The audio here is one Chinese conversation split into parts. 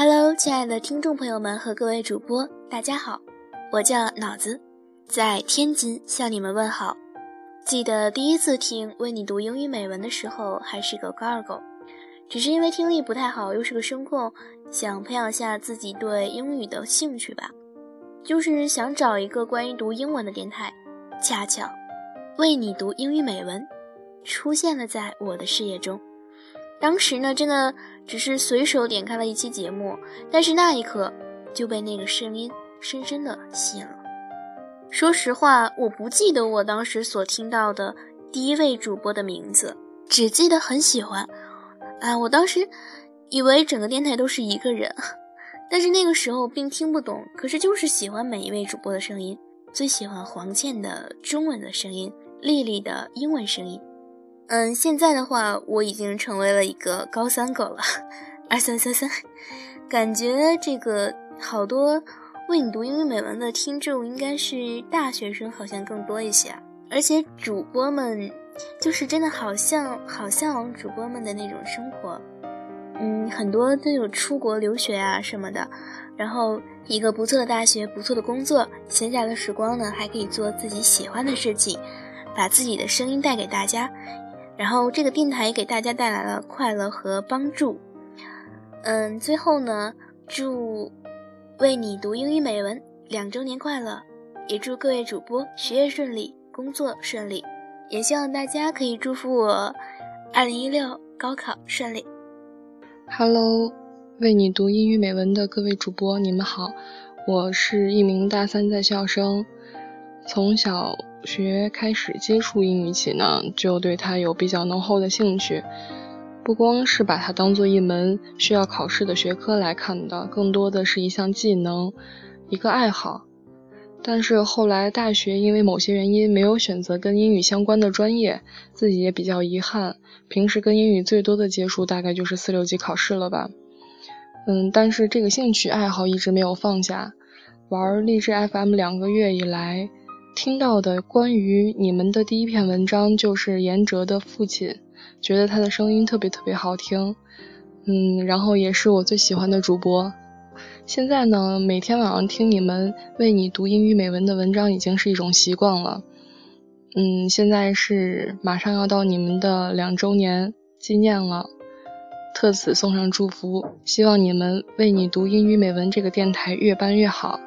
Hello，亲爱的听众朋友们和各位主播，大家好，我叫脑子，在天津向你们问好。记得第一次听为你读英语美文的时候，还是个高二狗，只是因为听力不太好，又是个声控，想培养下自己对英语的兴趣吧，就是想找一个关于读英文的电台。恰巧，为你读英语美文出现了在我的视野中。当时呢，真的只是随手点开了一期节目，但是那一刻就被那个声音深深的吸引了。说实话，我不记得我当时所听到的第一位主播的名字，只记得很喜欢。啊，我当时以为整个电台都是一个人，但是那个时候并听不懂，可是就是喜欢每一位主播的声音，最喜欢黄倩的中文的声音，丽丽的英文声音。嗯，现在的话，我已经成为了一个高三狗了，二三三三，感觉这个好多为你读英语美文的听众应该是大学生，好像更多一些，而且主播们就是真的好像好向往主播们的那种生活，嗯，很多都有出国留学啊什么的，然后一个不错的大学，不错的工作，闲暇的时光呢还可以做自己喜欢的事情，把自己的声音带给大家。然后这个电台给大家带来了快乐和帮助，嗯，最后呢，祝为你读英语美文两周年快乐，也祝各位主播学业顺利，工作顺利，也希望大家可以祝福我二零一六高考顺利。Hello，为你读英语美文的各位主播，你们好，我是一名大三在校生，从小。学开始接触英语起呢，就对它有比较浓厚的兴趣，不光是把它当做一门需要考试的学科来看的，更多的是一项技能，一个爱好。但是后来大学因为某些原因没有选择跟英语相关的专业，自己也比较遗憾。平时跟英语最多的接触大概就是四六级考试了吧。嗯，但是这个兴趣爱好一直没有放下，玩励志 FM 两个月以来。听到的关于你们的第一篇文章就是严哲的父亲，觉得他的声音特别特别好听，嗯，然后也是我最喜欢的主播。现在呢，每天晚上听你们为你读英语美文的文章已经是一种习惯了。嗯，现在是马上要到你们的两周年纪念了，特此送上祝福，希望你们为你读英语美文这个电台越办越好。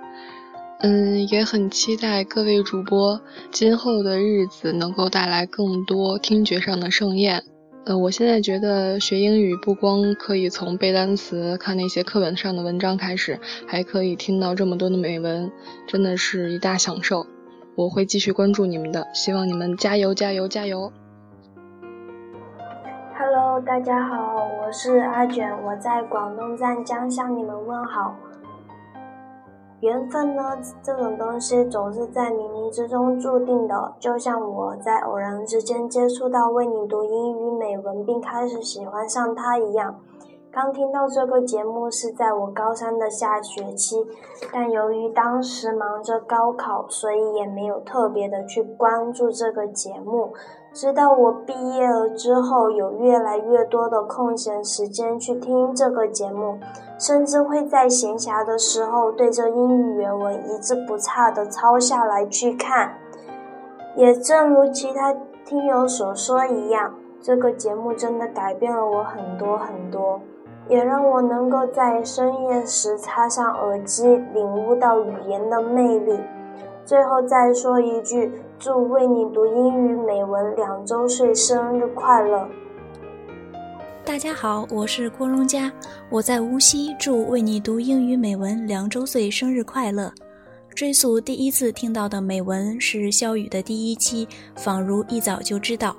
嗯，也很期待各位主播今后的日子能够带来更多听觉上的盛宴。呃，我现在觉得学英语不光可以从背单词、看那些课本上的文章开始，还可以听到这么多的美文，真的是一大享受。我会继续关注你们的，希望你们加油加油加油！Hello，大家好，我是阿卷，我在广东湛江向你们问好。缘分呢，这种东西总是在冥冥之中注定的。就像我在偶然之间接触到为你读英语美文，并开始喜欢上它一样。刚听到这个节目是在我高三的下学期，但由于当时忙着高考，所以也没有特别的去关注这个节目。直到我毕业了之后，有越来越多的空闲时间去听这个节目，甚至会在闲暇的时候对着英语原文一字不差的抄下来去看。也正如其他听友所说一样，这个节目真的改变了我很多很多，也让我能够在深夜时插上耳机，领悟到语言的魅力。最后再说一句，祝为你读英语美文两周岁生日快乐！大家好，我是郭荣佳，我在无锡，祝为你读英语美文两周岁生日快乐！追溯第一次听到的美文是肖雨的第一期，仿如一早就知道，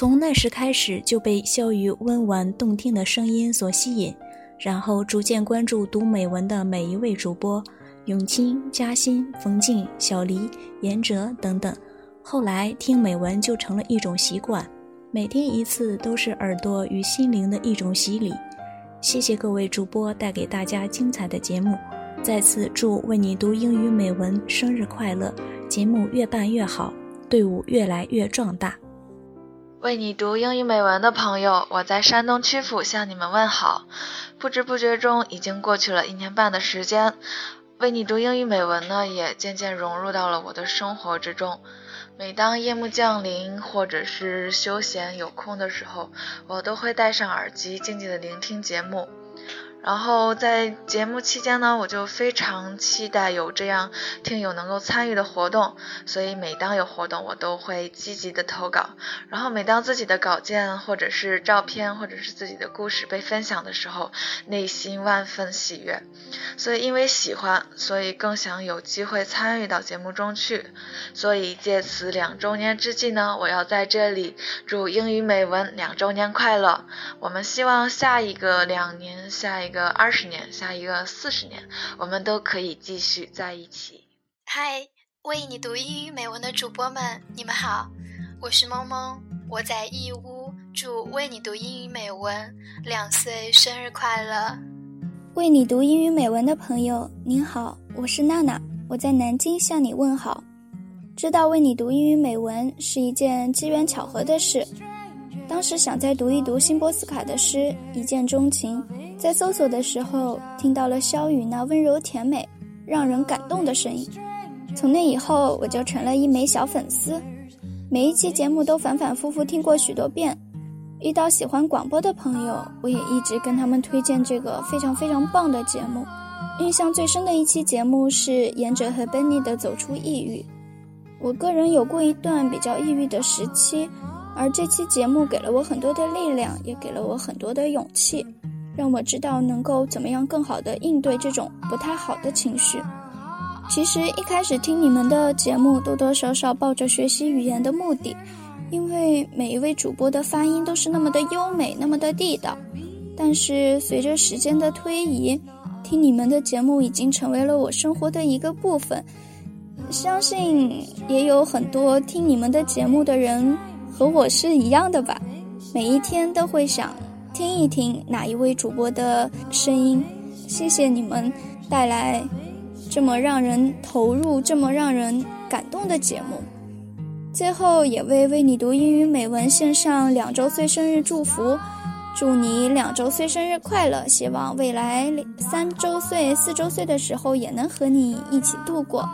从那时开始就被肖雨温婉动听的声音所吸引，然后逐渐关注读美文的每一位主播。永清、嘉欣、冯静、小黎、严哲等等，后来听美文就成了一种习惯，每天一次都是耳朵与心灵的一种洗礼。谢谢各位主播带给大家精彩的节目，再次祝为你读英语美文生日快乐，节目越办越好，队伍越来越壮大。为你读英语美文的朋友，我在山东曲阜向你们问好。不知不觉中，已经过去了一年半的时间，为你读英语美文呢，也渐渐融入到了我的生活之中。每当夜幕降临，或者是休闲有空的时候，我都会戴上耳机，静静的聆听节目。然后在节目期间呢，我就非常期待有这样听友能够参与的活动，所以每当有活动，我都会积极的投稿。然后每当自己的稿件或者是照片或者是自己的故事被分享的时候，内心万分喜悦。所以因为喜欢，所以更想有机会参与到节目中去。所以借此两周年之际呢，我要在这里祝英语美文两周年快乐。我们希望下一个两年，下一。一个二十年，下一个四十年，我们都可以继续在一起。嗨，为你读英语美文的主播们，你们好，我是萌萌，我在义乌，祝为你读英语美文两岁生日快乐。为你读英语美文的朋友，您好，我是娜娜，我在南京向你问好。知道为你读英语美文是一件机缘巧合的事，当时想再读一读辛波斯卡的诗，一见钟情。在搜索的时候，听到了肖雨那温柔甜美、让人感动的声音。从那以后，我就成了一枚小粉丝，每一期节目都反反复复听过许多遍。遇到喜欢广播的朋友，我也一直跟他们推荐这个非常非常棒的节目。印象最深的一期节目是言者和 Benny 的《走出抑郁》。我个人有过一段比较抑郁的时期，而这期节目给了我很多的力量，也给了我很多的勇气。让我知道能够怎么样更好的应对这种不太好的情绪。其实一开始听你们的节目，多多少少抱着学习语言的目的，因为每一位主播的发音都是那么的优美，那么的地道。但是随着时间的推移，听你们的节目已经成为了我生活的一个部分。相信也有很多听你们的节目的人和我是一样的吧，每一天都会想。听一听哪一位主播的声音，谢谢你们带来这么让人投入、这么让人感动的节目。最后也为为你读英语美文献上两周岁生日祝福，祝你两周岁生日快乐！希望未来三周岁、四周岁的时候也能和你一起度过。